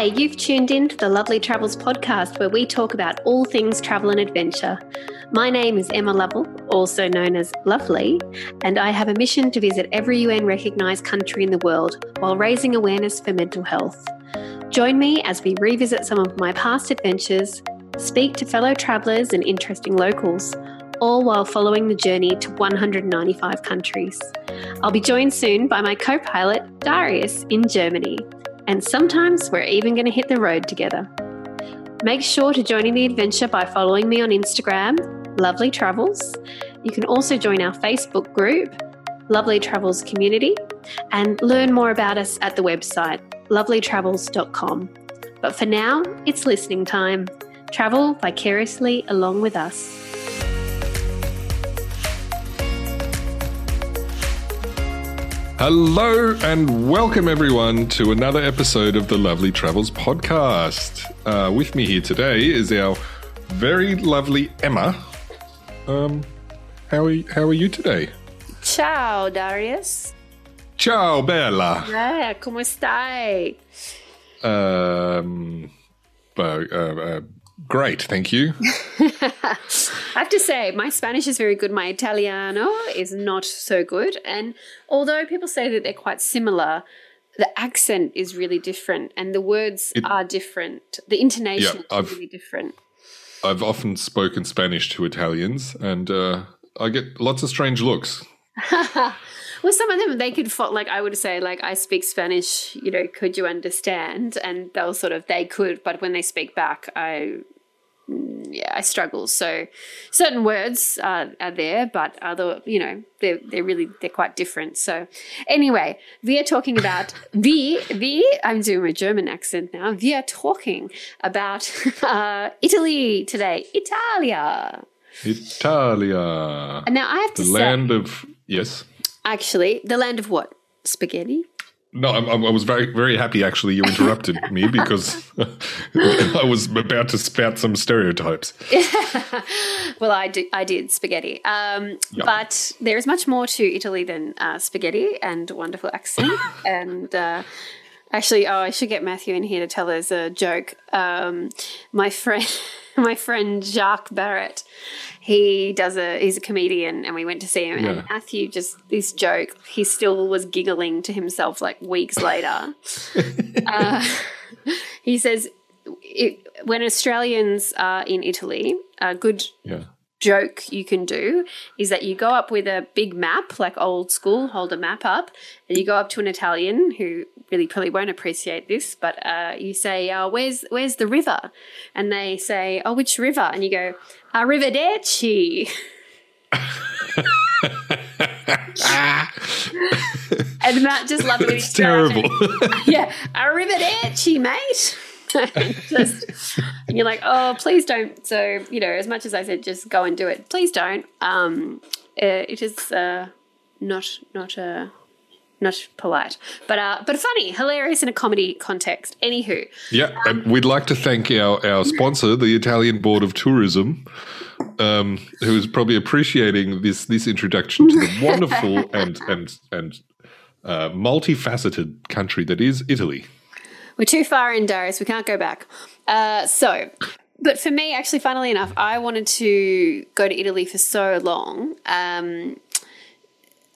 Hi, you've tuned in to the Lovely Travels podcast where we talk about all things travel and adventure. My name is Emma Lovell, also known as Lovely, and I have a mission to visit every UN recognised country in the world while raising awareness for mental health. Join me as we revisit some of my past adventures, speak to fellow travellers and interesting locals, all while following the journey to 195 countries. I'll be joined soon by my co pilot, Darius, in Germany and sometimes we're even going to hit the road together. Make sure to join in the adventure by following me on Instagram, Lovely Travels. You can also join our Facebook group, Lovely Travels Community, and learn more about us at the website, lovelytravels.com. But for now, it's listening time. Travel vicariously along with us. Hello and welcome everyone to another episode of the Lovely Travels podcast. Uh, with me here today is our very lovely Emma. Um, how are you, how are you today? Ciao, Darius. Ciao, Bella. Yeah, come stai? Um, uh, uh, Great, thank you. I have to say, my Spanish is very good. My Italiano is not so good. And although people say that they're quite similar, the accent is really different and the words it, are different. The intonation yeah, is really different. I've often spoken Spanish to Italians and uh, I get lots of strange looks. well, some of them they could like I would say like I speak Spanish. You know, could you understand? And they'll sort of they could, but when they speak back, I yeah I struggle. So certain words are, are there, but other you know they're they're really they're quite different. So anyway, we are talking about we we I'm doing a German accent now. We are talking about uh, Italy today, Italia. Italia. And now I have to the say, land of yes. Actually, the land of what? Spaghetti? No, I, I, was very, very happy. Actually, you interrupted me because I was about to spout some stereotypes. well, I did, I did spaghetti, um, but there is much more to Italy than uh, spaghetti and wonderful accent. and uh, actually, oh, I should get Matthew in here to tell us a joke. Um, my friend, my friend Jacques Barrett he does a he's a comedian and we went to see him yeah. and Matthew just this joke he still was giggling to himself like weeks later. uh, he says it, when Australians are in Italy, a good yeah. Joke you can do is that you go up with a big map, like old school, hold a map up, and you go up to an Italian who really probably won't appreciate this, but uh, you say, uh, "Where's where's the river?" And they say, "Oh, which river?" And you go, Arrivederci. and Matt just loved it. It's terrible. yeah, arrivederci, mate. just and you're like, oh, please don't. So you know, as much as I said, just go and do it. Please don't. Um, uh, it is uh, not not a not polite, but uh, but funny, hilarious in a comedy context. Anywho, yeah, um, and we'd like to thank our our sponsor, the Italian Board of Tourism, um, who is probably appreciating this this introduction to the wonderful and and and uh, multifaceted country that is Italy. We're too far in, Darius. We can't go back. Uh, so, but for me, actually, funnily enough, I wanted to go to Italy for so long. Um,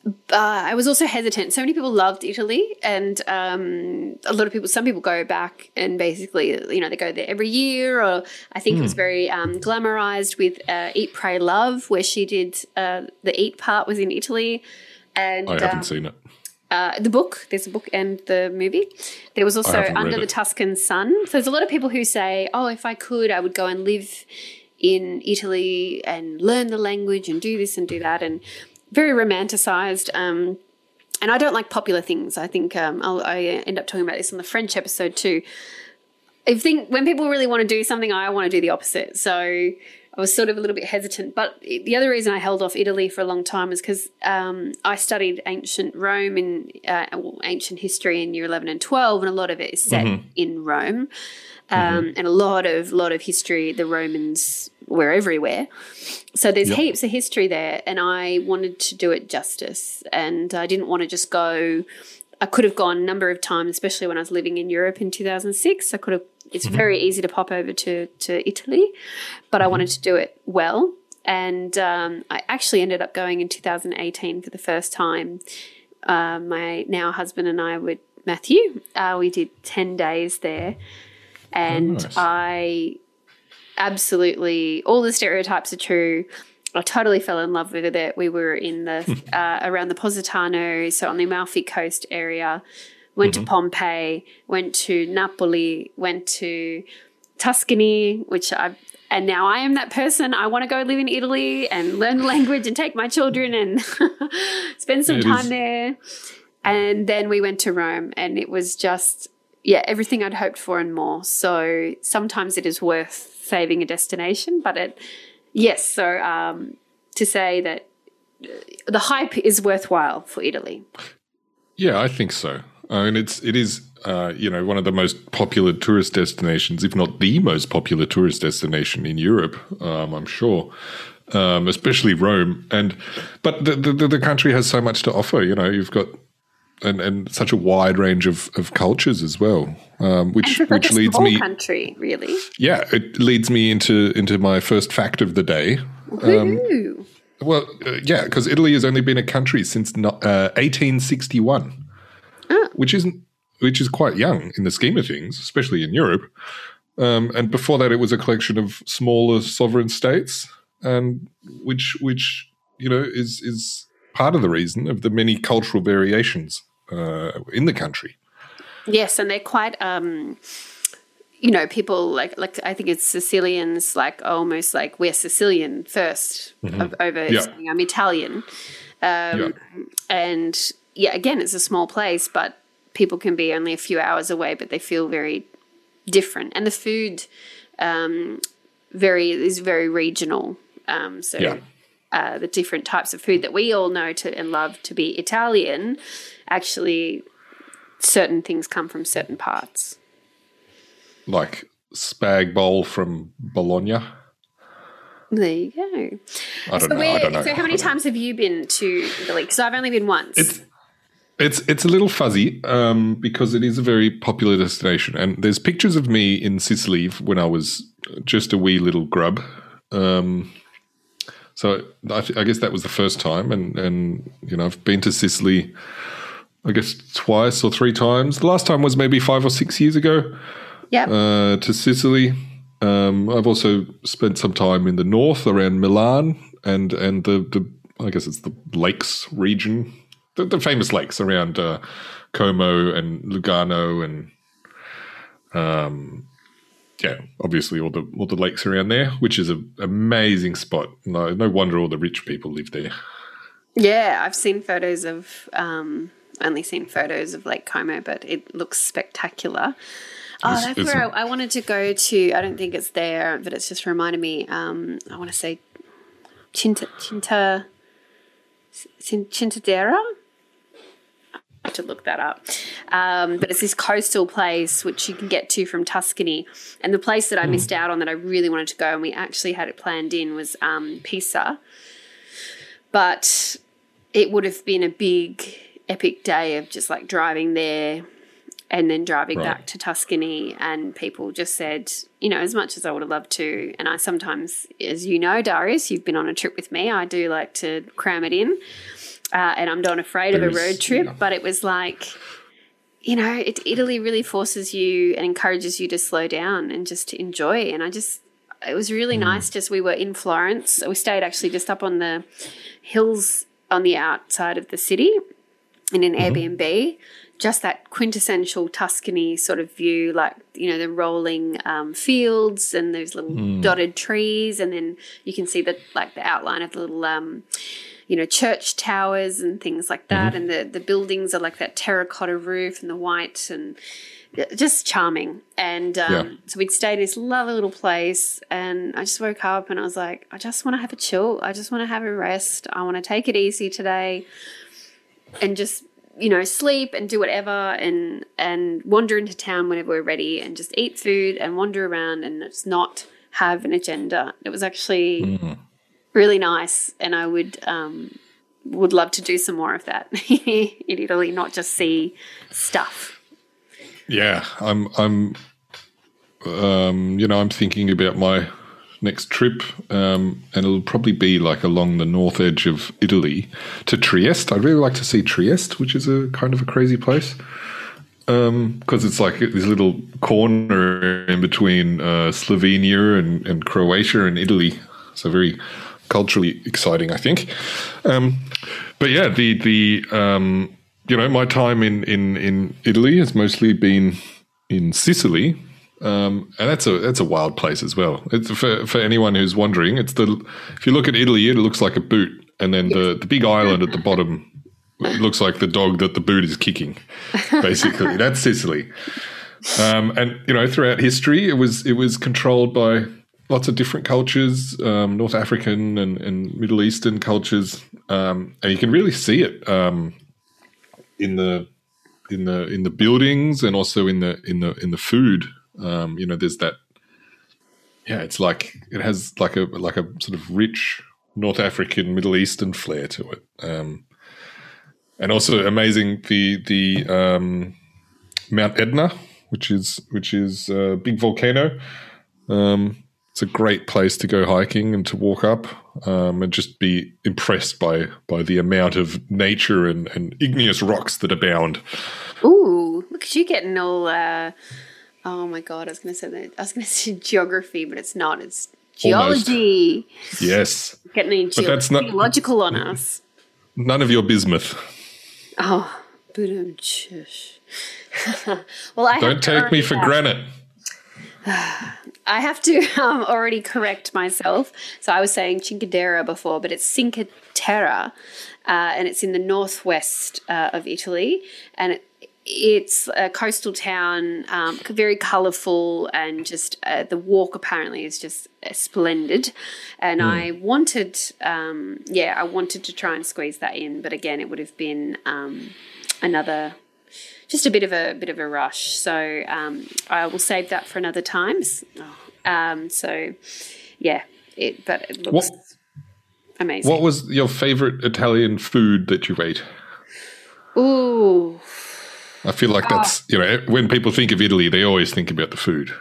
uh, I was also hesitant. So many people loved Italy, and um, a lot of people, some people go back and basically, you know, they go there every year. Or I think mm. it was very um, glamorized with uh, Eat, Pray, Love, where she did uh, the Eat part was in Italy. And I haven't um, seen it. Uh, the book, there's a book and the movie. There was also Under the Tuscan Sun. So there's a lot of people who say, "Oh, if I could, I would go and live in Italy and learn the language and do this and do that." And very romanticized. Um, and I don't like popular things. I think um, i end up talking about this on the French episode too. I think when people really want to do something, I want to do the opposite. So I was sort of a little bit hesitant. But the other reason I held off Italy for a long time is because um, I studied ancient Rome and uh, ancient history in year 11 and 12, and a lot of it is set mm-hmm. in Rome. Um, mm-hmm. And a lot of lot of history, the Romans were everywhere. So there's yep. heaps of history there, and I wanted to do it justice, and I didn't want to just go I could have gone a number of times, especially when I was living in Europe in 2006. I could have. It's Mm-hmm. very easy to pop over to to Italy, but I wanted to do it well, and um, I actually ended up going in 2018 for the first time. Uh, my now husband and I with Matthew, uh, we did 10 days there, and nice. I absolutely all the stereotypes are true. I totally fell in love with it. We were in the uh, around the Positano, so on the Amalfi Coast area. Went to Pompeii, went to Napoli, went to Tuscany, which I and now I am that person. I want to go live in Italy and learn the language and take my children and spend some It time is- there. And then we went to Rome, and it was just yeah everything I'd hoped for and more. So sometimes it is worth saving a destination, but it yes. So um, to say that uh, the hype is worthwhile for Italy. Yeah, I think so. I mean, it's it is uh, you know one of the most popular tourist destinations, if not the most popular tourist destination in Europe. Um, I'm sure, um, especially Rome. And but the, the the country has so much to offer. You know, you've got and and such a wide range of of cultures as well, um, which which a leads small me country, really. yeah, it leads me into into my first fact of the day. Woohoo. Well, uh, yeah, because Italy has only been a country since uh, 1861, which isn't which is quite young in the scheme of things, especially in Europe. Um, and before that, it was a collection of smaller sovereign states, and which which you know is is part of the reason of the many cultural variations uh, in the country. Yes, and they're quite um you know, people like like I think it's Sicilians like almost like we're Sicilian 1st of, over Mm-hmm. Yeah. saying I'm Italian. Um Yeah. and yeah, again it's a small place, but people can be only a few hours away, but they feel very different. And the food um very is very regional. Um so Yeah. Uh, the different types of food that we all know to and love to be Italian, actually, certain things come from certain parts. Like spag bowl from Bologna. There you go. I don't So, know. I don't know. so how many times have you been to Italy? Because I've only been once. It's it's it's a little fuzzy um, because it is a very popular destination, and there's pictures of me in Sicily when I was just a wee little grub. Um, so I, th- I guess that was the first time, and and you know I've been to Sicily, I guess twice or three times. The last time was maybe five or six years ago yep. uh, to Sicily. Um, I've also spent some time in the north around Milan and and the, the I guess it's the lakes region, the, the famous lakes around uh, Como and Lugano and um, yeah, obviously all the all the lakes around there, which is an amazing spot. No, no wonder all the rich people live there. yeah, I've seen photos of, um, only seen photos of Lake Como, but it looks spectacular. Oh, that's it's- where I, I wanted to go to. I don't think it's there, but it's just reminded me. Um, I want to say Cinta, Cinta, Cin- Cintadera. I have to look that up. Um, but it's this coastal place which you can get to from Tuscany. And the place that I missed out on that I really wanted to go, and we actually had it planned in, was um, Pisa. But it would have been a big, epic day of just like driving there and then driving Right. back to Tuscany. And people just said, you know, as much as I would have loved to, and I sometimes, as you know, Darius, you've been on a trip with me, I do like to cram it in. Uh, and I'm not afraid of a road trip, yeah. but it was like, you know, it, Italy really forces you and encourages you to slow down and just to enjoy. And I just, it was really nice. Just we were in Florence. We stayed actually just up on the hills on the outside of the city in an Airbnb. Just that quintessential Tuscany sort of view, like you know the rolling um, fields and those little dotted trees, and then you can see the like the outline of the little um, you know church towers and things like that, and the the buildings are like that terracotta roof and the white and just charming. And um, Yeah. so we'd stayed in this lovely little place, and I just woke up and I was like, I just want to have a chill. I just want to have a rest. I want to take it easy today, and just you know sleep and do whatever, and and wander into town whenever we're ready, and just eat food and wander around and just not have an agenda. It was actually really nice, and I would. Um, would love to do some more of that in Italy, not just see stuff. Yeah, I'm. I'm. Um, you know, I'm thinking about my next trip, um, and it'll probably be like along the north edge of Italy to Trieste. I'd really like to see Trieste, which is a kind of a crazy place because um, it's like this little corner in between uh, Slovenia and, and, Croatia and Italy. So very culturally exciting, I think. Um, but yeah, the the um, you know my time in, in in Italy has mostly been in Sicily, um, and that's a that's a wild place as well. It's for for anyone who's wondering. It's the if you look at Italy, it looks like a boot, and then the the big island at the bottom it looks like the dog that the boot is kicking. Basically, that's Sicily. Um, and you know, throughout history, it was it was controlled by lots of different cultures, um, North African and, and, Middle Eastern cultures, um, and you can really see it um, in the in the in the buildings and also in the in the in the food. Um, you know, there's that. Yeah, it's like it has like a like a sort of rich North African Middle Eastern flair to it. Um, and also amazing the the um, Mount Etna, which is which is a big volcano. Um, it's a great place to go hiking and to walk up um, and just be impressed by by the amount of nature and, and igneous rocks that abound. Ooh, look at you getting all. Uh, oh my god, I was going to say that. I was going to say geography, but it's not. It's geology. Almost. Yes, getting ge- that's not geological on us. None of your bismuth. Oh, well, I don't take me for granted. I have to um, already correct myself. So I was saying Cinque Terre before, but it's Cinque Terre, uh, and it's in the northwest uh, of Italy, and it, it's a coastal town, um, very colourful, and just uh, the walk apparently is just uh, splendid. And mm. I wanted, um, yeah, I wanted to try and squeeze that in, but again, it would have been um, another, just a bit of a bit of a rush. So um, I will save that for another time. Um, so yeah, it but it looks what, amazing. What was your favourite Italian food that you ate? Ooh. I feel like that's, oh. you know, when people think of Italy, they always think about the food.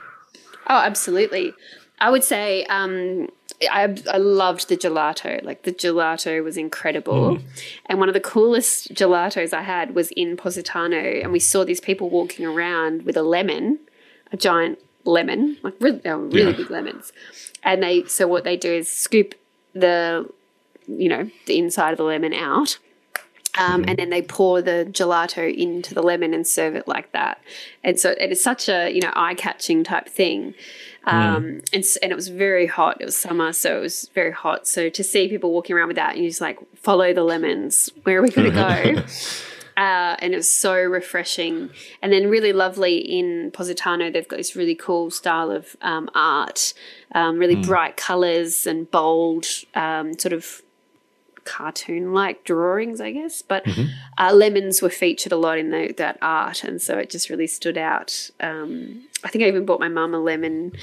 Oh, absolutely. I would say um, I, I loved the gelato. Like the gelato was incredible. Mm. And one of the coolest gelatos I had was in Positano. And we saw these people walking around with a lemon, a giant lemon, like really, they were really yeah. big lemons. And they, so what they do is scoop the, you know, the inside of the lemon out um, mm-hmm. and then they pour the gelato into the lemon and serve it like that. And so it is such a you know eye catching type thing. Um, mm. and, and it was very hot. It was summer, so it was very hot. So to see people walking around with that, and you just like follow the lemons. Where are we going to go? Uh, and it was so refreshing. And then really lovely in Positano, they've got this really cool style of um, art, um, really mm. bright colours and bold, um, sort of cartoon like drawings, I guess. But mm-hmm. uh, lemons were featured a lot in the, that art, and so it just really stood out. Um, I think I even bought my mum a lemon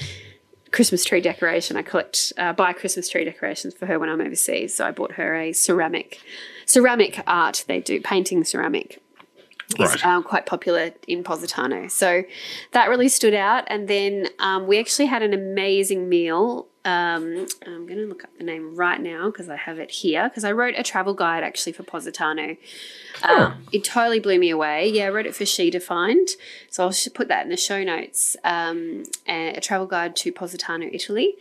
Christmas tree decoration. I collect uh, buy Christmas tree decorations for her when I'm overseas, so I bought her a ceramic ceramic art. They do painting ceramic. Right. Is um, quite popular in Positano. So that really stood out. And then um, we actually had an amazing meal um, I'm going to look up the name right now because I have it here because I wrote a travel guide actually for Positano. Um, oh. It totally blew me away. Yeah, I wrote it for She Defined, so I'll put that in the show notes. Um, a, a travel guide to Positano, Italy.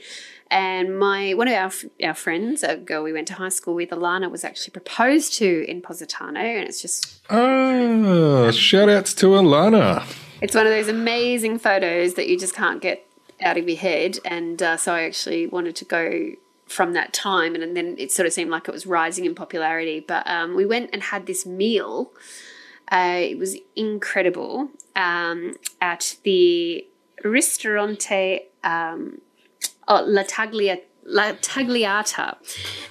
And my one of our our friends, a girl we went to high school with, Alana, was actually proposed to in Positano, and it's just oh, shout outs to Alana. It's one of those amazing photos that you just can't get out of your head. And uh, so I actually wanted to go from that time. And, and, then it sort of seemed like it was rising in popularity. But um, we went and had this meal. Uh, it was incredible um, at the Ristorante um, oh, La Taglia La Tagliata,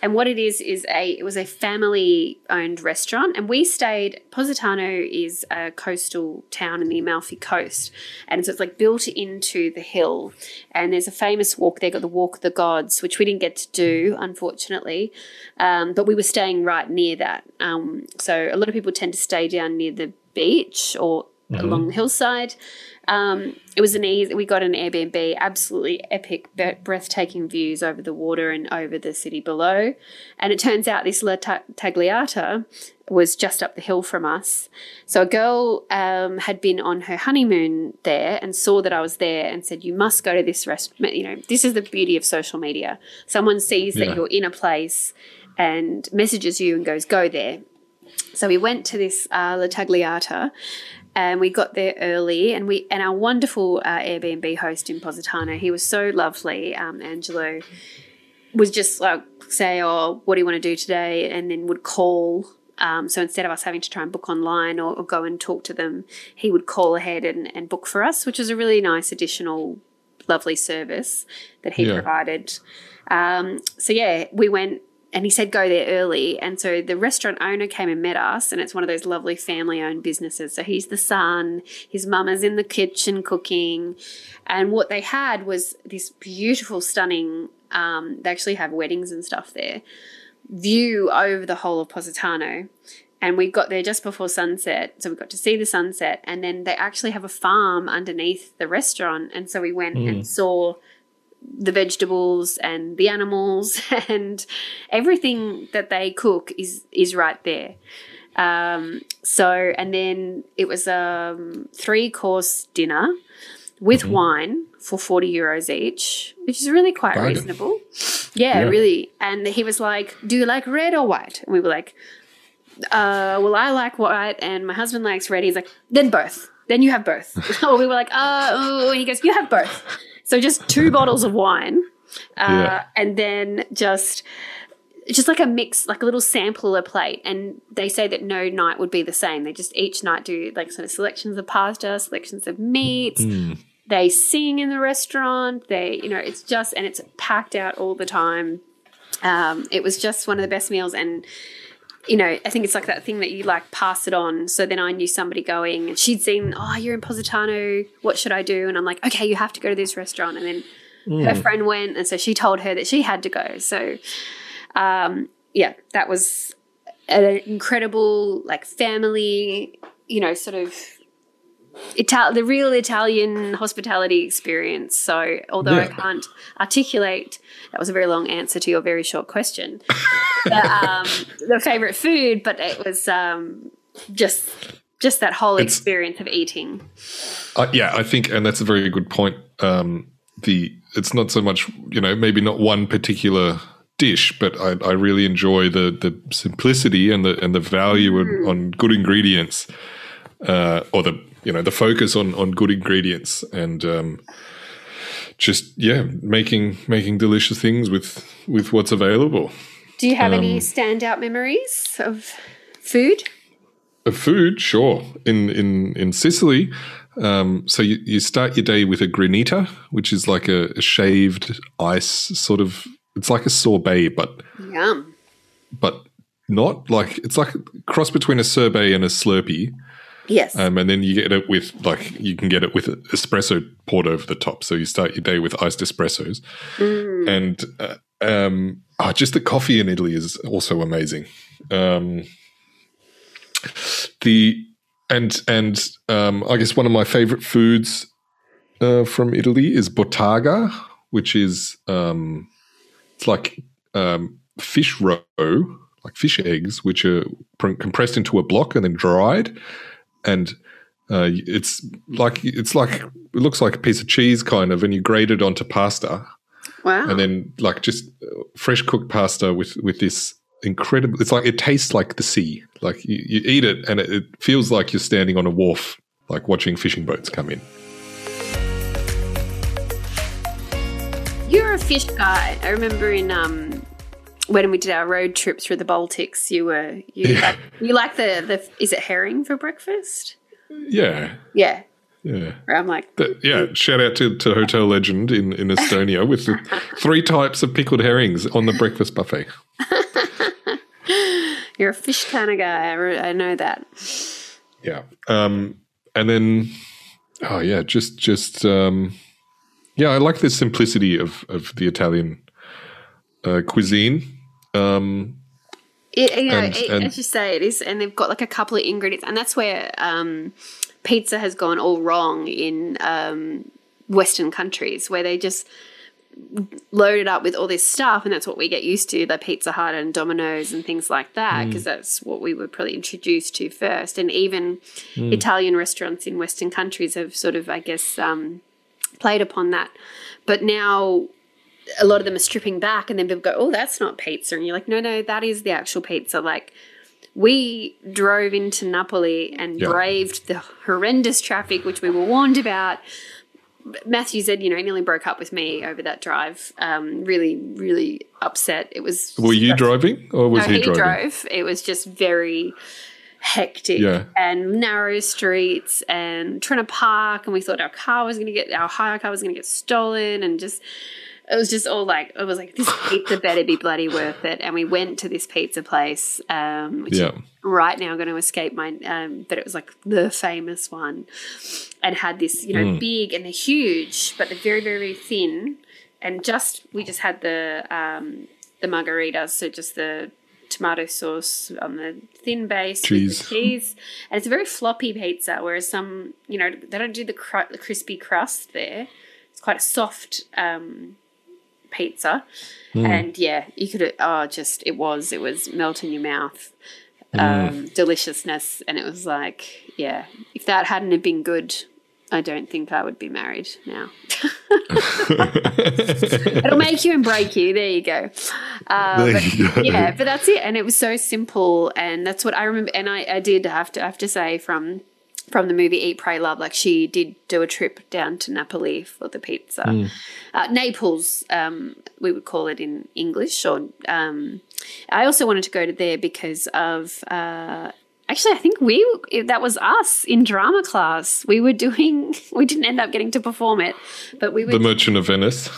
and what it is is a it was a family owned restaurant, and we stayed. Positano is a coastal town in the Amalfi Coast, and so it's like built into the hill. And there's a famous walk there, got the Walk of the Gods, which we didn't get to do, unfortunately, um, but we were staying right near that. Um, so a lot of people tend to stay down near the beach or mm-hmm. along the hillside. Um, it was an easy. We got an Airbnb, absolutely epic, breathtaking views over the water and over the city below. And it turns out this La Tagliata was just up the hill from us. So a girl um, had been on her honeymoon there and saw that I was there and said, "You must go to this restaurant." You know, this is the beauty of social media. Someone sees yeah. that you're in a place and messages you and goes, "Go there." So we went to this uh, La Tagliata, and we got there early and we and our wonderful uh, airbnb host in positano he was so lovely um, angelo was just like say oh what do you want to do today and then would call um, so instead of us having to try and book online or, or, go and talk to them he would call ahead and, and book for us which was a really nice additional lovely service that he yeah. provided um, so yeah we went and he said go there early. And so the restaurant owner came and met us and it's one of those lovely family owned businesses. So he's the son his mum is in the kitchen cooking and what they had was this beautiful stunning um, they actually have weddings and stuff there. View over the whole of positano. And we got there just before sunset so we got to see the sunset and then they actually have a farm underneath the restaurant. And so we went mm. and saw the vegetables and the animals and everything that they cook is is right there. Um, so and then it was a um, three course dinner with mm-hmm. wine for 40 euros each, which is really quite Bargain. reasonable. Yeah, yeah, really. And he was like, Do you like red or white? And we were like, uh, well, I like white and my husband likes red. He's like, then both. Then you have both. so we were like, uh, oh, he goes, you have both. So just two bottles of wine, uh, yeah. and then just just like a mix, like a little sampler plate. And they say that no night would be the same. They just each night do like sort of selections of pasta, selections of meats. Mm. They sing in the restaurant. They, you know, it's just and it's packed out all the time. Um, it was just one of the best meals and you know, I think it's like that thing that you like pass it on. So then I knew somebody going and she'd seen, oh, you're in Positano. What should I do? And I'm like, okay, you have to go to this restaurant. And then mm. her friend went. And so she told her that she had to go. So, um, yeah, that was an incredible, like, family, you know, sort of Ital- the real Italian hospitality experience. So, although yeah. I can't articulate, that was a very long answer to your very short question. the, um, the favorite food, but it was um, just just that whole it's, experience of eating. Uh, yeah, I think, and that's a very good point. Um, the it's not so much, you know, maybe not one particular dish, but I, I really enjoy the the simplicity and the and the value mm. on, on good ingredients, uh, or the you know the focus on on good ingredients and um, just yeah making making delicious things with with what's available. Do you have um, any standout memories of food? Of food, sure. In in in Sicily, um, so you, you start your day with a granita, which is like a, a shaved ice sort of. It's like a sorbet, but yum. But not like it's like a cross between a sorbet and a Slurpee. Yes. Um, and then you get it with like you can get it with espresso poured over the top. So you start your day with iced espressos, mm. and uh, um, oh, just the coffee in Italy is also amazing. Um, the and and um, I guess one of my favorite foods uh, from Italy is bottarga, which is um, it's like um, fish roe, like fish eggs, which are compressed into a block and then dried and uh, it's like it's like it looks like a piece of cheese kind of, and you grate it onto pasta. Wow! And then like just uh, fresh cooked pasta with with this incredible. It's like it tastes like the sea. Like you, you eat it, and it, it feels like you're standing on a wharf, like watching fishing boats come in. You're a fish guy. I remember in um, when we did our road trip through the Baltics, you were you yeah. like you like the the is it herring for breakfast? Yeah. Yeah. Yeah. Where I'm like, But, yeah, shout out to, to Hotel Legend in, in Estonia with the three types of pickled herrings on the breakfast buffet. you're a fish kind of guy. I, re- I know that. Yeah. Um, and then, oh yeah, just just um, yeah, I like the simplicity of of the Italian uh, cuisine. Um, It, you know, And- it, and- as you say, it is, and they've got like a couple of ingredients, and that's where um, pizza has gone all wrong in um, Western countries, where they just load it up with all this stuff, and that's what we get used to, the Pizza Hut and Domino's and things like that, because that's what we were probably introduced to first. And even Italian restaurants in Western countries have sort of, I guess, um, played upon that. But now a lot of them are stripping back, and then people go, "Oh, that's not pizza," and you're like, "No, no, that is the actual pizza." Like we drove into Napoli and Yeah. braved the horrendous traffic, which we were warned about. Matthew said, you know, he nearly broke up with me over that drive. Um, really, really upset. It was. were you driving or was no, he, he driving? drove. It was just very hectic Yeah. and narrow streets and trying to park and we thought our car was going to get our hire car was going to get stolen and just it was just all like it was like this pizza better be bloody worth it and we went to this pizza place um which Yeah. right now going to escape my um but it was like the famous one and had this you know Mm. big and they're huge but they're very very very thin and just we just had the um the margheritas so just the tomato sauce on the thin base Cheese. with the cheese and it's a very floppy pizza whereas some you know they don't do the, cru- the crispy crust there it's quite a soft um pizza. And yeah you could oh just it was it was melt in your mouth um deliciousness. And it was like yeah if that hadn't have been good i don't think i would be married now. It'll make you and break you. There you go. Uh, There but- you go. yeah but that's it. And it was so simple. And that's what i remember. And i, I did have to I have to say from from the movie Eat, Pray, Love, like she did do a trip down to Napoli for the pizza. Uh, Naples, um, we would call it in English. Or um, I also wanted to go to there because of. Uh, actually, I think we that was us in drama class. We were doing. We didn't end up getting to perform it, but we were. The Merchant of Venice.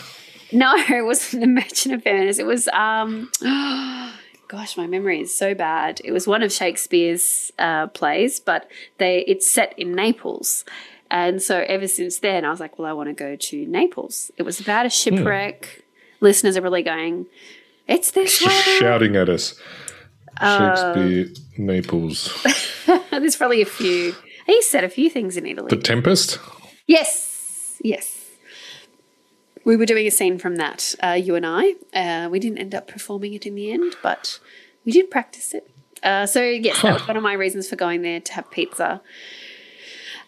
No, it wasn't the Merchant of Venice. It was um gosh, my memory is so bad. It was one of Shakespeare's uh, plays, but they it's set in Naples. And so ever since then I was like, well, I want to go to Naples. It was about a shipwreck. Listeners are really going, it's this Just way. shouting at us. Uh, Shakespeare, Naples. There's probably a few. He said a few things in Italy. The Tempest? Yes, yes. We were doing a scene from that, uh, you and I. Uh, we didn't end up performing it in the end, but we did practice it. Uh, so, yes, that was one of my reasons for going there to have pizza.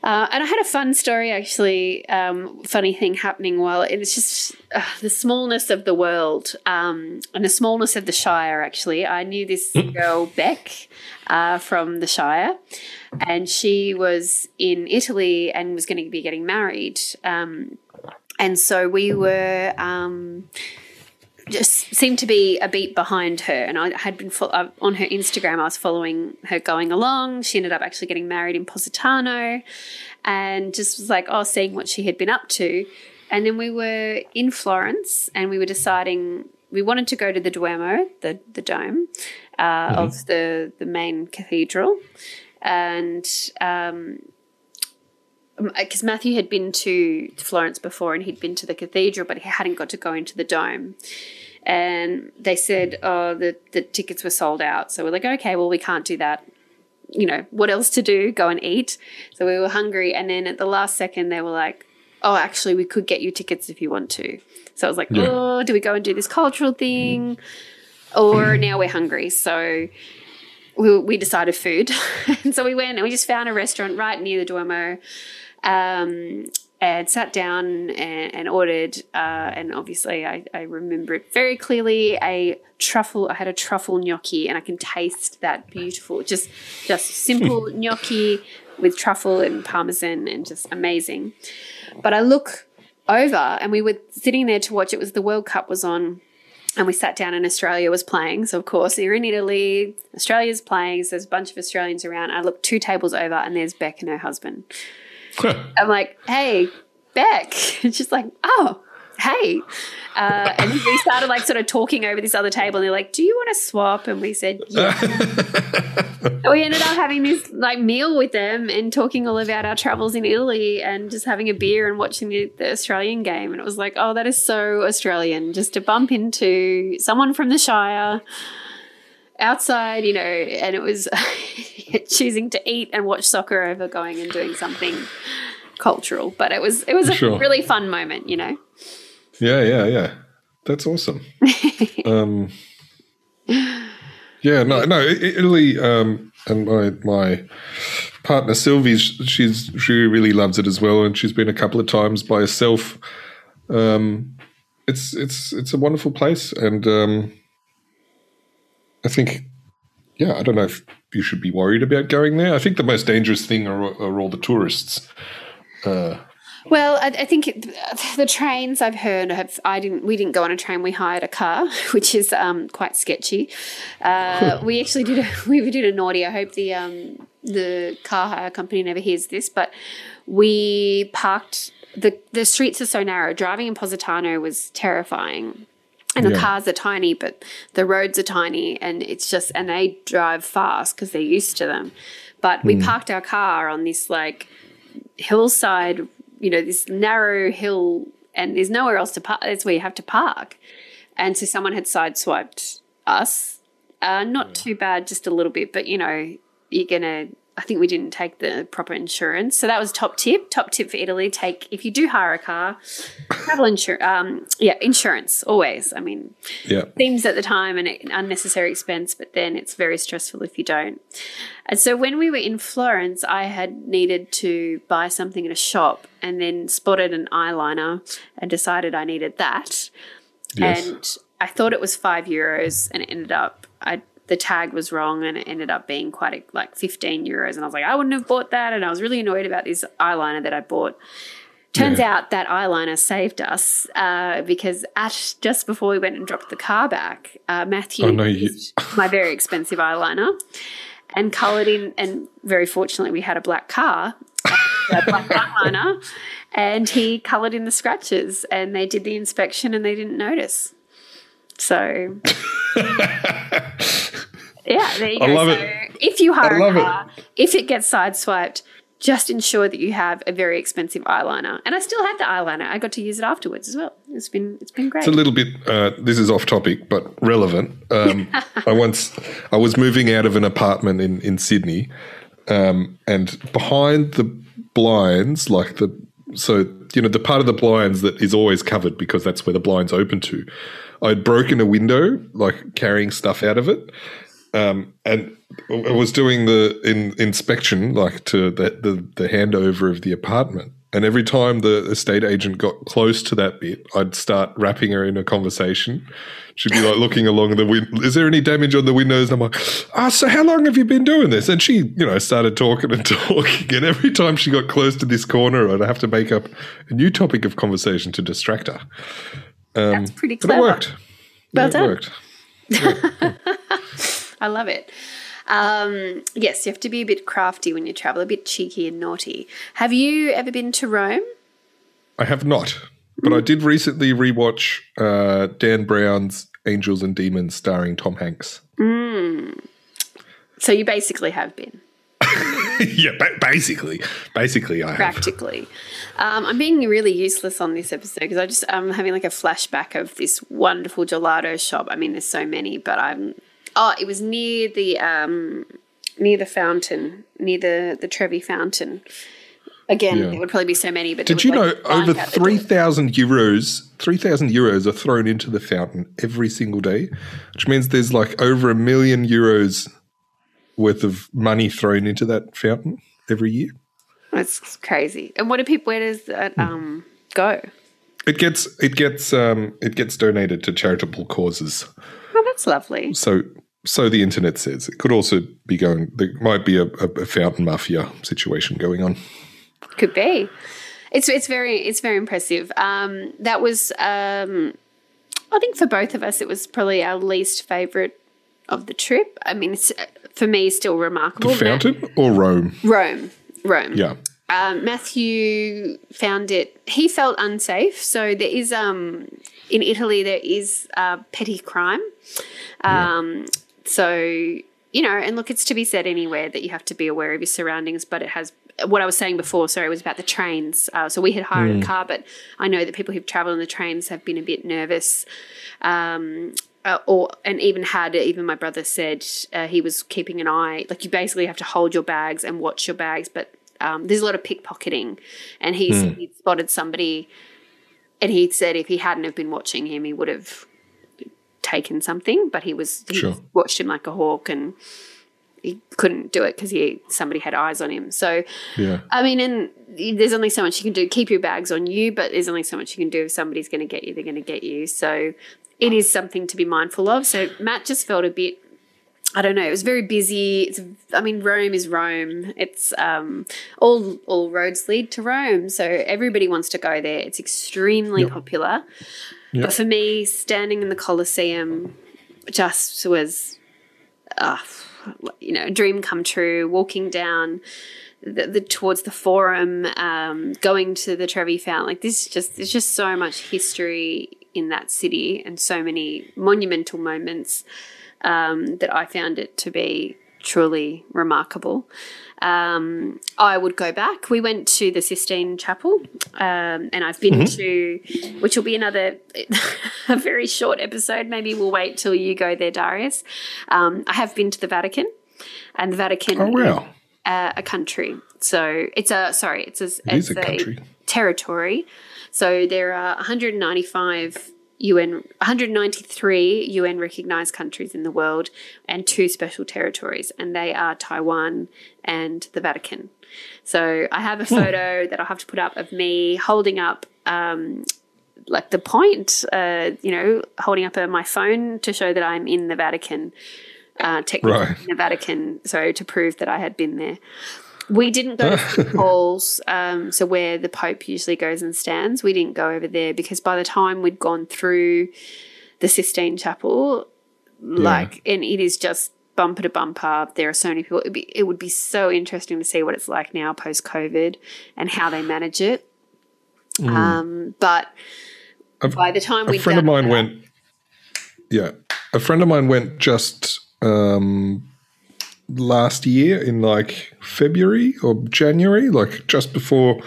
Uh, and I had a fun story, actually, um, funny thing happening while it's just uh, the smallness of the world um, and the smallness of the Shire, actually. I knew this girl, Beck, uh, from the Shire, and she was in Italy and was going to be getting married. Um, and so we were um, just seemed to be a beat behind her. And I had been fo- uh, on her Instagram. I was following her going along. She ended up actually getting married in Positano, and just was like, oh, seeing what she had been up to. And then we were in Florence, and we were deciding we wanted to go to the Duomo, the the dome uh, of the the main cathedral, and. Um, Um, uh, because Matthew had been to Florence before and he'd been to the cathedral, but he hadn't got to go into the dome. And they said, oh, the, the tickets were sold out. So we're like, okay, well, we can't do that. You know, what else to do? Go and eat. So we were hungry. And then at the last second, they were like, oh, actually, we could get you tickets if you want to. So I was like, Yeah. oh, do we go and do this cultural thing? Or now we're hungry. So we, we decided food. and so we went and we just found a restaurant right near the Duomo um, and sat down and, and ordered. Uh, and obviously, I, I remember it very clearly a truffle. I had a truffle gnocchi, and I can taste that beautiful, just just simple gnocchi with truffle and parmesan, and just amazing. But I look over, and we were sitting there to watch. It was the World Cup was on and we sat down and Australia was playing. So of course you're in Italy, Australia's playing, so there's a bunch of Australians around. I look two tables over and there's Beck and her husband. I'm like, hey, Beck. And she's like, oh, hey. Uh, and we started like sort of talking over this other table, and they're like, "Do you want to swap?" And we said, "Yeah." we ended up having this like meal with them and talking all about our travels in Italy, and just having a beer and watching the, the Australian game. And it was like, "Oh, that is so Australian!" Just to bump into someone from the Shire outside, you know, and it was choosing to eat and watch soccer over going and doing something cultural. But it was it was a sure. really fun moment, you know. Yeah, yeah, yeah. That's awesome. um, yeah, no, no. Italy um, and my my partner Sylvie, she's she really loves it as well, and she's been a couple of times by herself. Um, it's it's it's a wonderful place, and um, I think, yeah, I don't know if you should be worried about going there. I think the most dangerous thing are, are all the tourists. Uh, well, I, I, think the trains I've heard have. I didn't. We didn't go on a train. We hired a car, which is um, quite sketchy. Uh, we actually did. A, we did a naughty. I hope the um, the car hire company never hears this, but we parked. the The streets are so narrow. Driving in Positano was terrifying. And the yeah. cars are tiny, but the roads are tiny, and it's just, and they drive fast because they're used to them. But we mm. parked our car on this like hillside you know, this narrow hill and there's nowhere else to park. That's where you have to park. And so someone had sideswiped us. Uh, not yeah. too bad, just a little bit, but you know, you're going to I think we didn't take the proper insurance. So that was top tip. Top tip for Italy: take if you do hire a car, travel insurance. Um, yeah, insurance always. I mean, yeah, seems at the time an unnecessary expense, but then it's very stressful if you don't. And so when we were in Florence, I had needed to buy something in a shop, and then spotted an eyeliner and decided I needed that. Yes. And I thought it was five euros, and it ended up I the tag was wrong and it ended up being quite a, like 15 euros. And I was like, I wouldn't have bought that. And I was really annoyed about this eyeliner that I bought. Turns yeah. out that eyeliner saved us uh, because at just before we went and dropped the car back, uh, Matthew oh, no, you- my very expensive eyeliner and coloured in. And very fortunately, we had a black car, a black eyeliner, and he coloured in the scratches. And they did the inspection and they didn't notice. So Yeah, there you I go. Love so it. if you hire a car, it. if it gets sideswiped, just ensure that you have a very expensive eyeliner. And I still have the eyeliner. I got to use it afterwards as well. It's been it's been great. It's a little bit. Uh, this is off topic, but relevant. Um, I once I was moving out of an apartment in in Sydney, um, and behind the blinds, like the so you know the part of the blinds that is always covered because that's where the blinds open to. I'd broken a window, like carrying stuff out of it, um, and I was doing the in, inspection, like to the, the, the handover of the apartment. And every time the estate agent got close to that bit, I'd start wrapping her in a conversation. She'd be like looking along the window. Is there any damage on the windows? And I'm like, ah, oh, so how long have you been doing this? And she, you know, started talking and talking. And every time she got close to this corner, I'd have to make up a new topic of conversation to distract her. Um, That's pretty clever. But it worked. Well yeah, done. It worked. Yeah. I love it. Um, yes, you have to be a bit crafty when you travel, a bit cheeky and naughty. Have you ever been to Rome? I have not, but mm. I did recently rewatch uh, Dan Brown's Angels and Demons starring Tom Hanks. Mm. So you basically have been. yeah, ba- basically, basically, I practically. Um, I'm being really useless on this episode because I just I'm having like a flashback of this wonderful gelato shop. I mean, there's so many, but I'm Oh, it was near the um, near the fountain, near the the Trevi fountain. Again, yeah. it would probably be so many. But did you like know over three thousand euros? Three thousand euros are thrown into the fountain every single day, which means there's like over a million euros worth of money thrown into that fountain every year. That's crazy. And what do people? Where does that um, go? It gets it gets um, it gets donated to charitable causes. Oh, that's lovely. So so the internet says. It could also be going. There might be a, a fountain mafia situation going on. Could be. It's it's very it's very impressive. Um, that was um, I think for both of us it was probably our least favorite of the trip. I mean, it's for me still remarkable. The fountain or Rome? Rome, Rome. Yeah. Um, Matthew found it. He felt unsafe. So there is um in Italy there is uh, petty crime. Um, So you know, and look, it's to be said anywhere that you have to be aware of your surroundings. But it has what I was saying before. Sorry, was about the trains. Uh, so we had hired a car, but I know that people who've travelled on the trains have been a bit nervous. Um, uh, or and even had even my brother said uh, he was keeping an eye. Like you basically have to hold your bags and watch your bags, but um, there's a lot of pickpocketing, and he's he spotted somebody, and he said if he hadn't have been watching him, he would have taken something, but he was he Sure. watched him like a hawk, and he couldn't do it because he somebody had eyes on him. So Yeah. I mean, and there's only so much you can do. Keep your bags on you, but there's only so much you can do. If somebody's going to get you, they're going to get you. So it is something to be mindful of. So Matt just felt a bit. I don't know. It was very busy. It's, I mean, Rome is Rome. It's um, all all roads lead to Rome, so everybody wants to go there. It's extremely Yep. popular. Yep. But for me, standing in the Colosseum just was, uh, you know, a dream come true. Walking down the, the towards the Forum, um, going to the Trevi Fountain, like this, is just there's just so much history in that city and so many monumental moments um, that I found it to be truly remarkable. Um, I would go back. We went to the Sistine Chapel, um, and I've been to, which will be another a very short episode. Maybe we'll wait till you go there, Darius. Um, I have been to the Vatican, and the Vatican Oh wow. uh, a country. So it's a sorry, it's a, It it's is a country. territory. So there are 195 UN, 193 UN recognized countries in the world, and two special territories, and they are Taiwan and the Vatican. So I have a photo that I'll have to put up of me holding up. Um, like the point, uh, you know, holding up uh, my phone to show that I'm in the Vatican, uh, technically Right. in the Vatican, so to prove that I had been there. We didn't go to. Paul's, um, so where the Pope usually goes and stands. We didn't go over there because by the time we'd gone through the Sistine Chapel, like, and it is just bumper to bumper. There are so many people. It'd be, it would be so interesting to see what it's like now post COVID and how they manage it. Um, but I've- by the time a friend of mine went yeah a friend of mine went just um last year in like february or january like just before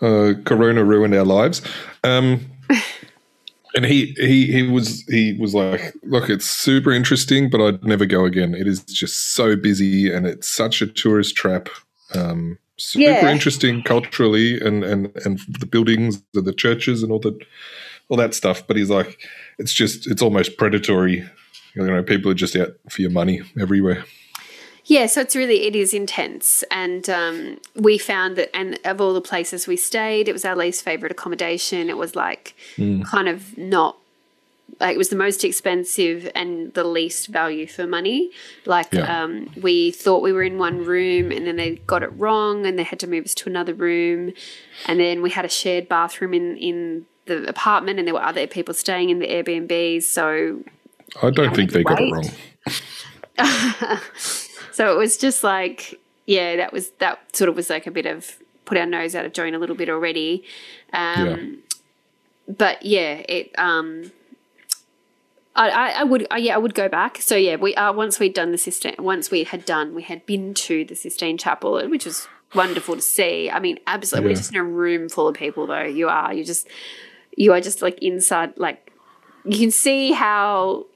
uh corona ruined our lives um and he he he was he was like look it's super interesting but i'd never go again it is just so busy and it's such a tourist trap um super Yeah. interesting culturally and and and the buildings and the churches and all the all that stuff. But he's like, it's just, it's almost predatory. You know, people are just out for your money everywhere. Yeah, so it's really it is intense, and um, we found that, and of all the places we stayed, it was our least favorite accommodation. It was like kind of not like it was the most expensive and the least value for money. Like Yeah. um, we thought we were in one room, and then they got it wrong, and they had to move us to another room, and then we had a shared bathroom in in the apartment, and there were other people staying in the Airbnbs, so I don't think they got it wrong. So it was just like, yeah, that was that sort of was like a bit of put our nose out of joint a little bit already. Um, But yeah, it. Um, I, I, would, I, yeah, I would go back. So yeah, we uh, once we'd done the Sistine, once we had done, we had been to the Sistine Chapel, which was wonderful to see. I mean, absolutely, we're just in a room full of people. Though you are, you just, you are just like inside, like you can see how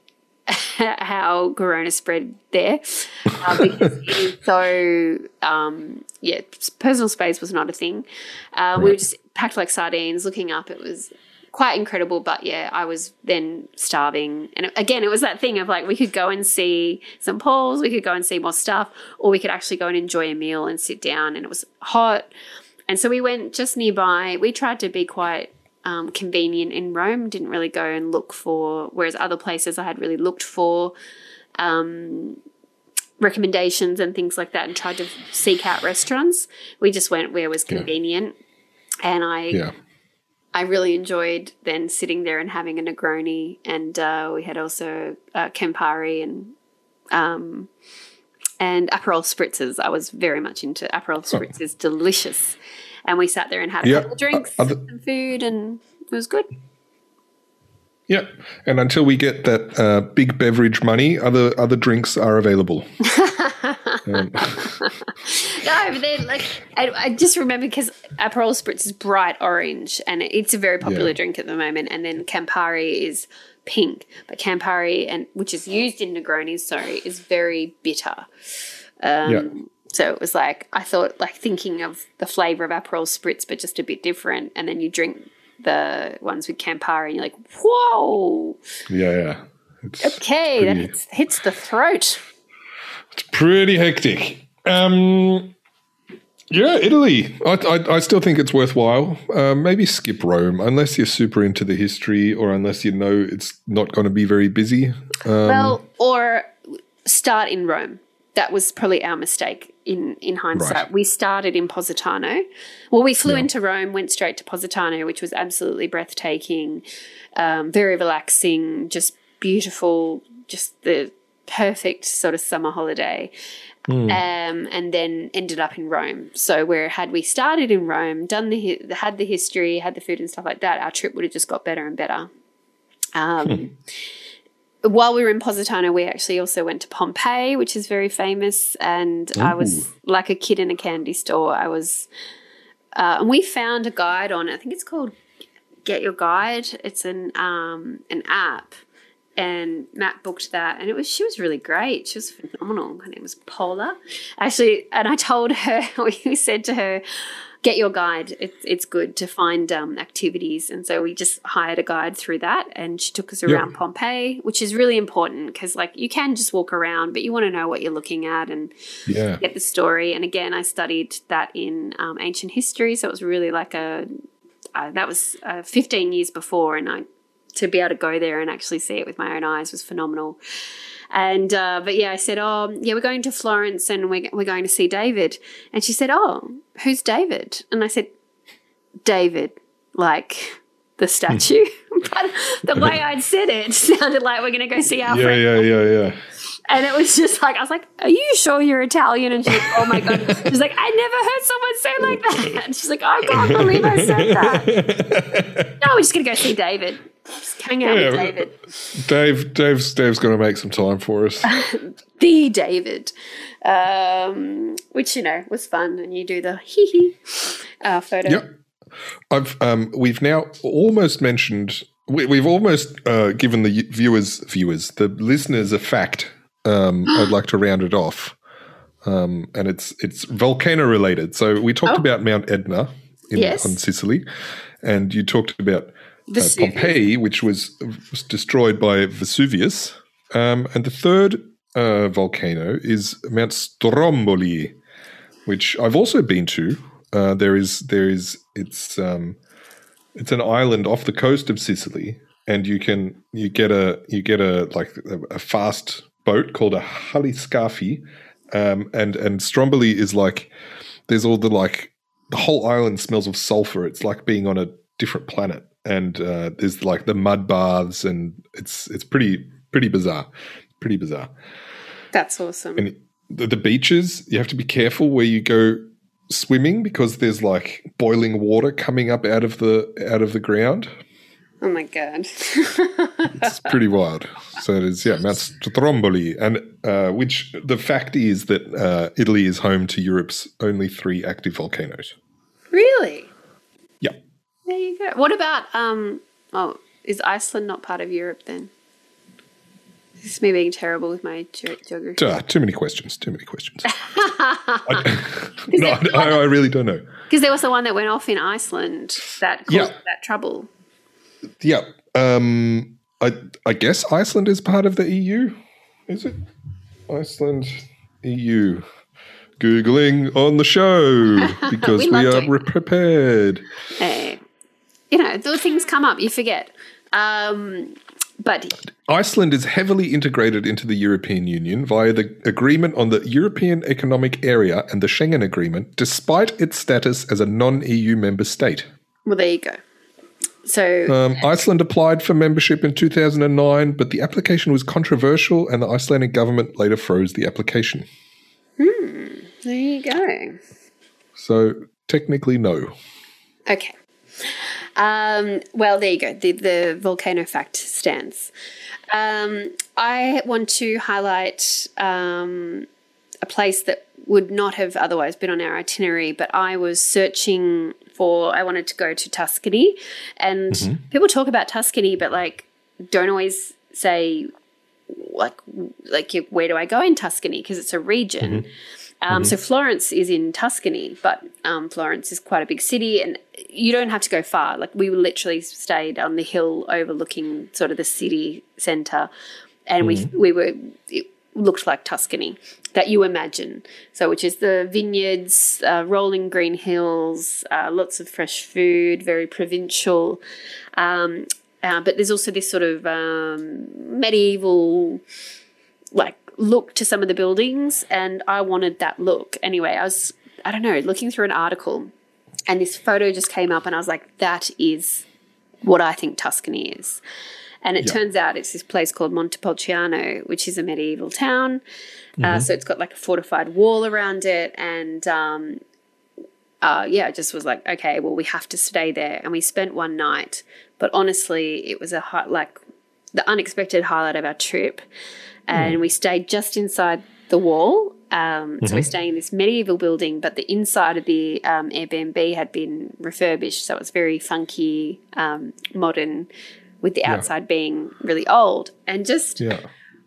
how corona spread there. Uh, because it is so um, yeah personal space was not a thing. Uh, we were just packed like sardines looking up. It was quite incredible but yeah i was then starving. And again it was that thing of like we could go and see st paul's we could go and see more stuff or we could actually go and enjoy a meal and sit down and it was hot. And so we went just nearby. We tried to be quite um, convenient in Rome. Didn't really go and look for, whereas other places I had really looked for um, recommendations and things like that and tried to seek out restaurants. We just went where was Yeah. convenient. And I, Yeah. I really enjoyed then sitting there and having a Negroni. And uh, we had also uh, Campari and um, and Aperol spritzes. I was very much into Aperol spritzes, delicious. And we sat there and had a Yeah. couple of drinks, Uh, other- some food, and it was good. Yeah, and until we get that uh, big beverage money, other other drinks are available. Um, No, but then like I, I just remember because Aperol Spritz is bright orange and it's a very popular Yeah. drink at the moment, and then Campari is pink, but Campari and which is used in Negronis, sorry, is very bitter. Um, Yeah. So it was like I thought, like thinking of the flavor of Aperol Spritz, but just a bit different, and then you drink the ones with Campari, and you're like, whoa, yeah, yeah. It's, okay, that hits, hits the throat. it's pretty hectic. Um, yeah, Italy. I, I, I still think it's worthwhile. Uh, maybe skip Rome, unless you're super into the history or unless you know it's not going to be very busy. Um, Well, or start in Rome. That was probably our mistake in, in hindsight. Right. We started in Positano. Well, we flew Yeah. into Rome, went straight to Positano, which was absolutely breathtaking, um, very relaxing, just beautiful, just the perfect sort of summer holiday. Hmm. Um, and then ended up in Rome. So, where had we started in Rome, done the had the history, had the food and stuff like that, our trip would have just got better and better. Um, while we were in Positano, we actually also went to Pompeii, which is very famous. And I was like a kid in a candy store. I was, uh, and we found a guide on. I think it's called Get Your Guide. It's an um, an app, and Matt booked that, and it was she was really great. She was phenomenal. Her name was Paula, actually. And I told her we said to her get your guide. It's it's good to find um, activities, and so we just hired a guide through that, and she took us around Pompeii, which is really important because like you can just walk around, but you want to know what you're looking at and yeah. get the story. And again, I studied that in um, ancient history, so it was really like a uh, that was uh, 15 years before, and I to be able to go there and actually see it with my own eyes was phenomenal. And uh, but yeah, I said, oh yeah, we're going to Florence and we're we're going to see David. And she said, oh, who's David? And I said, David, like the statue. but the way I'd said it sounded like we're going to go see our Yeah, friend. yeah, yeah, yeah. And it was just like, I was like, Are you sure you're Italian? And she's like, Oh my God. She's like, I never heard someone say like that. And she's like, I can't believe I said that. No, we're just going to go see David. Just hang out with David. Dave, Dave's, Dave's going to make some time for us. The David. Um, which, you know, was fun. And you do the hee hee uh, photo. Yep. I've um, we've now almost mentioned we, we've almost uh, given the viewers viewers the listeners a fact. Um, I'd like to round it off, um, and it's it's volcano related. So we talked Oh. about Mount Etna in, Yes. on Sicily, and you talked about uh. Pompeii, which was, was destroyed by Vesuvius, um, and the third uh, volcano is Mount Stromboli, which I've also been to. Uh, there is there is it's um, it's an island off the coast of Sicily, and you can you get a you get a like a, a fast boat called a aliscafi, um, and and Stromboli is like there's all the like the whole island smells of sulfur. It's like being on a different planet, and uh, there's like the mud baths, and it's it's pretty pretty bizarre, pretty bizarre. That's awesome. And the, the beaches, you have to be careful where you go swimming because there's like boiling water coming up out of the out of the ground. Oh my God. It's pretty wild. So it is, yeah, Mount Stromboli, and uh, which the fact is that uh, Italy is home to Europe's only three active volcanoes. really? Yeah, There you go. What about, um, oh, is Iceland not part of Europe then? This is me being terrible with my ge- geography. Too many questions. Too many questions. I, no, I, I, I really don't know. Because there was the one that went off in Iceland that caused Yeah. that trouble. Yeah, um, I I guess Iceland is part of the EU. Is it Iceland EU? Googling on the show because We we, are doing prepared. Eh, you know, the things come up, you forget. Um, but Iceland is heavily integrated into the European Union via the Agreement on the European Economic Area and the Schengen Agreement, despite its status as a non EU member state. well, there you go. So Um, Iceland applied for membership in 2009, but the application was controversial and the Icelandic government later froze the application. There you go. So technically, no. Okay. Um, well, there you go. The, the volcano fact stands. Um, I want to highlight um, a place that would not have otherwise been on our itinerary, but I was searching for, I wanted to go to Tuscany. And mm-hmm. people talk about Tuscany, but like don't always say, like, like where do I go in Tuscany? Because it's a region. Mm-hmm. Um, mm-hmm. So Florence is in Tuscany, but um, Florence is quite a big city, and you don't have to go far. Like we literally stayed on the hill overlooking sort of the city centre, and mm-hmm. we we were it looked like Tuscany that you imagine. So which is the vineyards, uh, rolling green hills, uh, lots of fresh food, very provincial. Um, uh, but there's also this sort of um, medieval, like look to some of the buildings, and I wanted that look. Anyway, I was, I don't know, looking through an article, and this photo just came up, and I was like, that is what I think Tuscany is. And it turns out it's this place called Montepulciano, which is a medieval town. Uh, mm-hmm. Uh, so it's got like a fortified wall around it. And um, uh, yeah, it just was like, okay, well, we have to stay there. And we spent one night. But honestly, it was a high, like the unexpected highlight of our trip and mm. we stayed just inside the wall. Um, mm-hmm. So we're staying in this medieval building, but the inside of the um, Airbnb had been refurbished, so it's very funky, um, modern, with the outside yeah. being really old. And just yeah.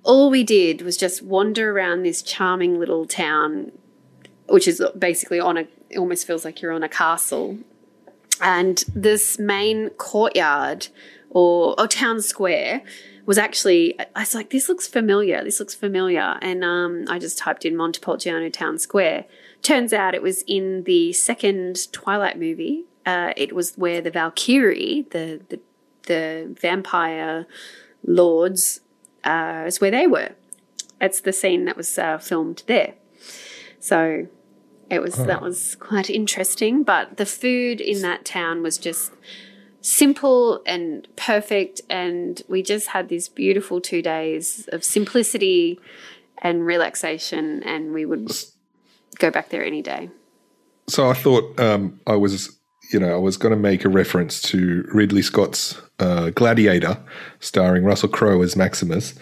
all we did was just wander around this charming little town, which is basically on a. It almost feels like you're on a castle, and this main courtyard or, or town square was actually I was like, this looks familiar. This looks familiar, and um, I just typed in Montepulciano Town Square. Turns out it was in the second Twilight movie. Uh, it was where the Volturi, the the, the vampire lords, uh, is where they were. It's the scene that was uh, filmed there. So it was that was quite interesting. But the food in that town was just simple and perfect. And we just had these beautiful two days of simplicity and relaxation. And we would go back there any day. So I thought um, I was, you know, I was going to make a reference to Ridley Scott's uh, Gladiator, starring Russell Crowe as Maximus.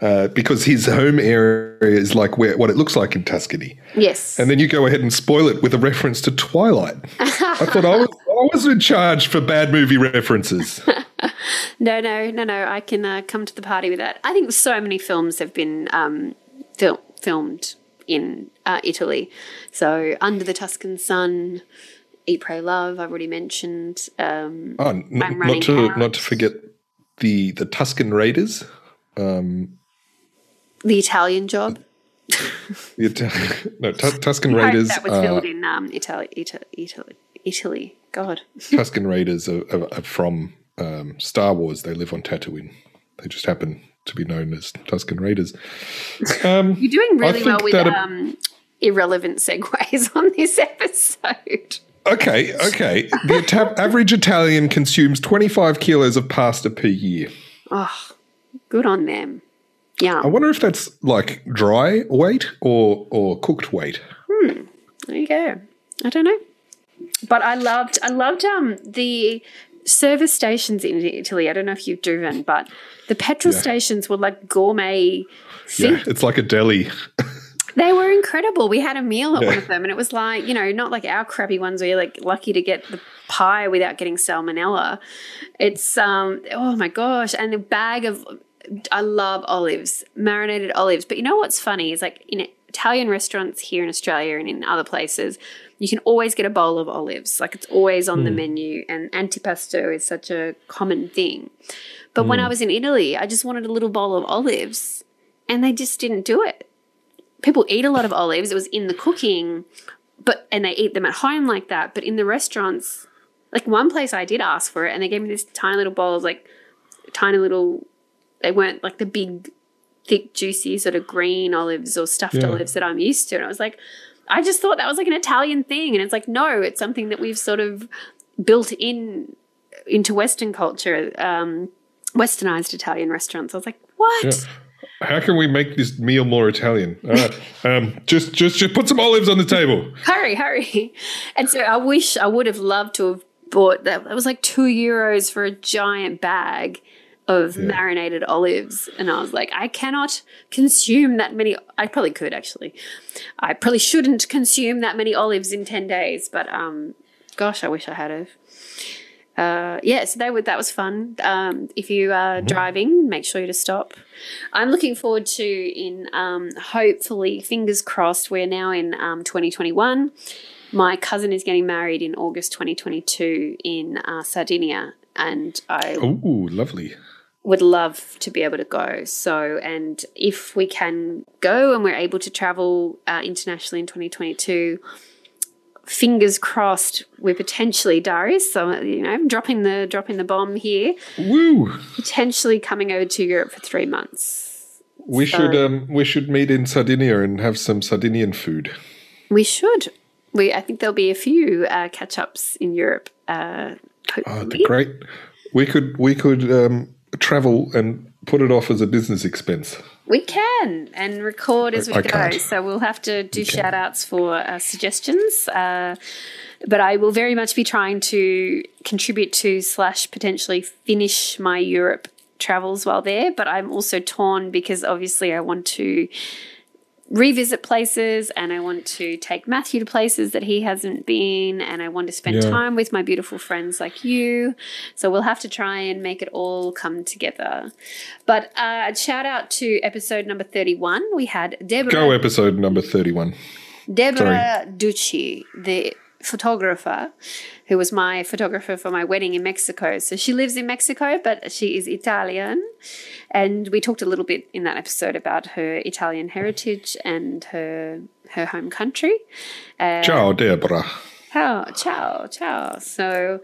Uh, because his home area is like where what it looks like in Tuscany. Yes. And then you go ahead and spoil it with a reference to Twilight. I thought I was I was in charge for bad movie references. no, no, no, no. I can uh, come to the party with that. I think so many films have been um, fil- filmed in uh, Italy. So Under the Tuscan Sun. Eat, Pray, Love. I've already mentioned. Um, oh, n- not to out. not to forget the the Tuscan Raiders. Um, the Italian job. the Ita- no, T- Tuscan Raiders. That was filmed uh, in um, Italy, Italy, Italy, Italy. God. Tuscan Raiders are, are, are from um, Star Wars. They live on Tatooine. They just happen to be known as Tuscan Raiders. Um, You're doing really well with um, irrelevant segues on this episode. Okay, okay. The average Italian consumes 25 kilos of pasta per year. Oh, good on them. Yeah. I wonder if that's like dry weight or or cooked weight. Hmm. There you go. I don't know. But I loved I loved um the service stations in Italy. I don't know if you've driven, but the petrol yeah. stations were like gourmet. Yeah, it's like a deli. they were incredible. We had a meal at yeah. one of them, and it was like you know not like our crappy ones where you're like lucky to get the pie without getting salmonella. It's um oh my gosh, and a bag of I love olives, marinated olives. But you know what's funny is like in Italian restaurants here in Australia and in other places, you can always get a bowl of olives. Like it's always on mm. the hmm. menu, and antipasto is such a common thing. But mm. when I hmm. was in Italy, I just wanted a little bowl of olives, and they just didn't do it. People eat a lot of olives. It was in the cooking, but and they eat them at home like that. But in the restaurants, like one place I did ask for it, and they gave me this tiny little bowl of like tiny little they weren't like the big, thick, juicy sort of green olives or stuffed yeah. olives that I'm used to. And I was like, I just thought that was like an Italian thing. And it's like, no, it's something that we've sort of built in into Western culture, um, westernized Italian restaurants. I was like, what? Yeah. How can we make this meal more Italian? All right, um, just just just put some olives on the table. Hurry, hurry! And so I wish I would have loved to have bought that. It was like two euros for a giant bag of yeah. marinated olives, and I was like, I cannot consume that many. I probably could actually. I probably shouldn't consume that many olives in ten days, but um, gosh, I wish I had have uh, yeah, so that, that was fun. Um, if you are mm-hmm. driving, make sure you to stop. I'm looking forward to in um, hopefully, fingers crossed, we're now in um, 2021. My cousin is getting married in August 2022 in uh, Sardinia, and I oh lovely would love to be able to go. So, and if we can go and we're able to travel uh, internationally in 2022 fingers crossed we're potentially Darius. So you know, dropping the dropping the bomb here. Woo! Potentially coming over to Europe for three months. We so, should um, we should meet in Sardinia and have some Sardinian food. We should. We I think there'll be a few uh, catch ups in Europe. Uh, oh, great! We could we could um, travel and put it off as a business expense. We can and record as we I go. Can't. So we'll have to do shout outs for uh, suggestions. Uh, but I will very much be trying to contribute to slash potentially finish my Europe travels while there. But I'm also torn because obviously I want to revisit places and I want to take Matthew to places that he hasn't been and I want to spend yeah. time with my beautiful friends like you. So we'll have to try and make it all come together. But uh, shout out to episode number 31. We had Deborah. Go episode number 31. Deborah Sorry. Ducci, the photographer who was my photographer for my wedding in Mexico. So she lives in Mexico, but she is Italian. And we talked a little bit in that episode about her Italian heritage and her her home country. Uh, ciao, Deborah. Ciao, ciao, ciao. So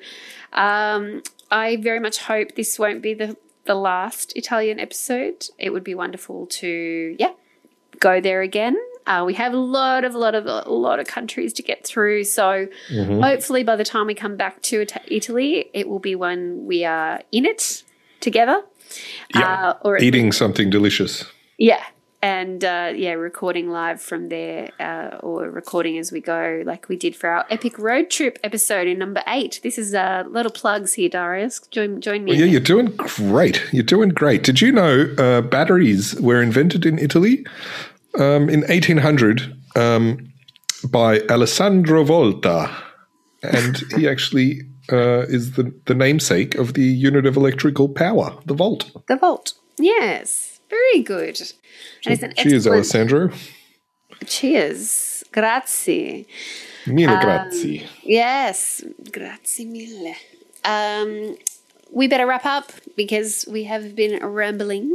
um, I very much hope this won't be the the last Italian episode. It would be wonderful to, yeah, go there again uh, we have a lot of a lot of a lot of countries to get through. So mm-hmm. hopefully, by the time we come back to Italy, it will be when we are in it together. Yeah, uh, or eating least, something delicious. Yeah, and uh, yeah, recording live from there uh, or recording as we go, like we did for our epic road trip episode in number eight. This is a uh, little plugs here, Darius. Join, join me. Well, yeah, you're doing great. You're doing great. Did you know uh, batteries were invented in Italy? Um, in 1800 um, by Alessandro Volta. And he actually uh, is the, the namesake of the unit of electrical power, the volt. The volt. Yes. Very good. So, cheers, Alessandro. Cheers. Grazie. Mille um, grazie. Yes. Grazie mille. Um, we better wrap up because we have been rambling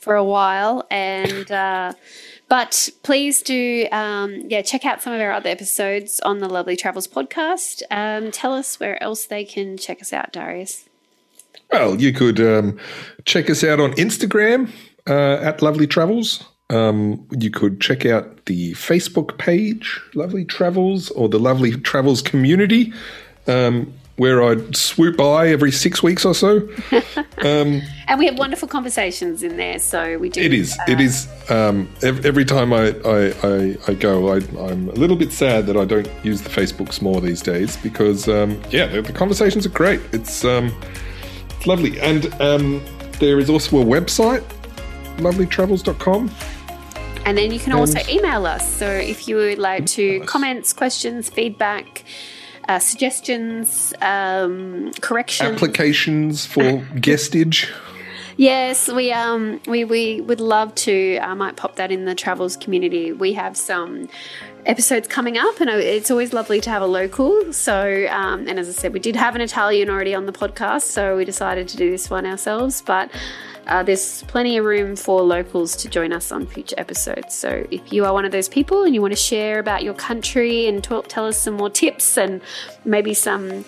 for a while and uh, but please do, um, yeah, check out some of our other episodes on the Lovely Travels podcast. Um, tell us where else they can check us out, Darius. Well, you could um, check us out on Instagram uh, at Lovely Travels. Um, you could check out the Facebook page, Lovely Travels, or the Lovely Travels community. Um, where I'd swoop by every six weeks or so. Um, and we have wonderful conversations in there. So we do. It is. Uh, it is. Um, every, time I, I, I, I go, I, am a little bit sad that I don't use the Facebooks more these days because, um, yeah, the, the, conversations are great. It's, um, it's lovely. And um, there is also a website, lovelytravels.com. And then you can and also email us. So if you would like to comments, questions, feedback, uh, suggestions, um, corrections, applications for guestage. Yes, we um we, we would love to. I might pop that in the travels community. We have some episodes coming up, and it's always lovely to have a local. So, um, and as I said, we did have an Italian already on the podcast, so we decided to do this one ourselves. But uh, there's plenty of room for locals to join us on future episodes. So if you are one of those people and you want to share about your country and talk, tell us some more tips and maybe some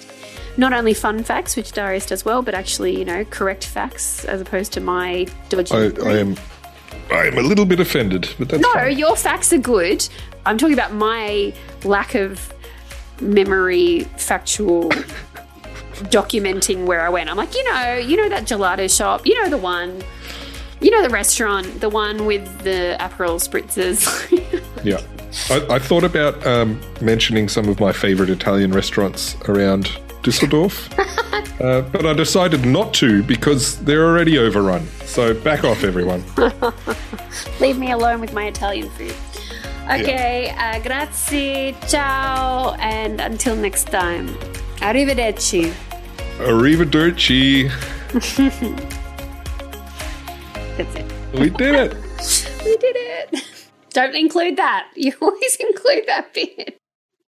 not only fun facts, which Darius does well, but actually, you know, correct facts as opposed to my dodgy. I, I am, I am a little bit offended, but that's no. Fine. Your facts are good. I'm talking about my lack of memory, factual documenting where I went. I'm like, you know, you know that gelato shop, you know the one. You know the restaurant, the one with the Aperol spritzers. Yeah. I, I thought about um, mentioning some of my favorite Italian restaurants around Dusseldorf, uh, but I decided not to because they're already overrun. So back off, everyone. Leave me alone with my Italian food. Okay, uh, grazie, ciao, and until next time. Arrivederci. Arrivederci. That's it. We did it. We did it. Don't include that. You always include that bit.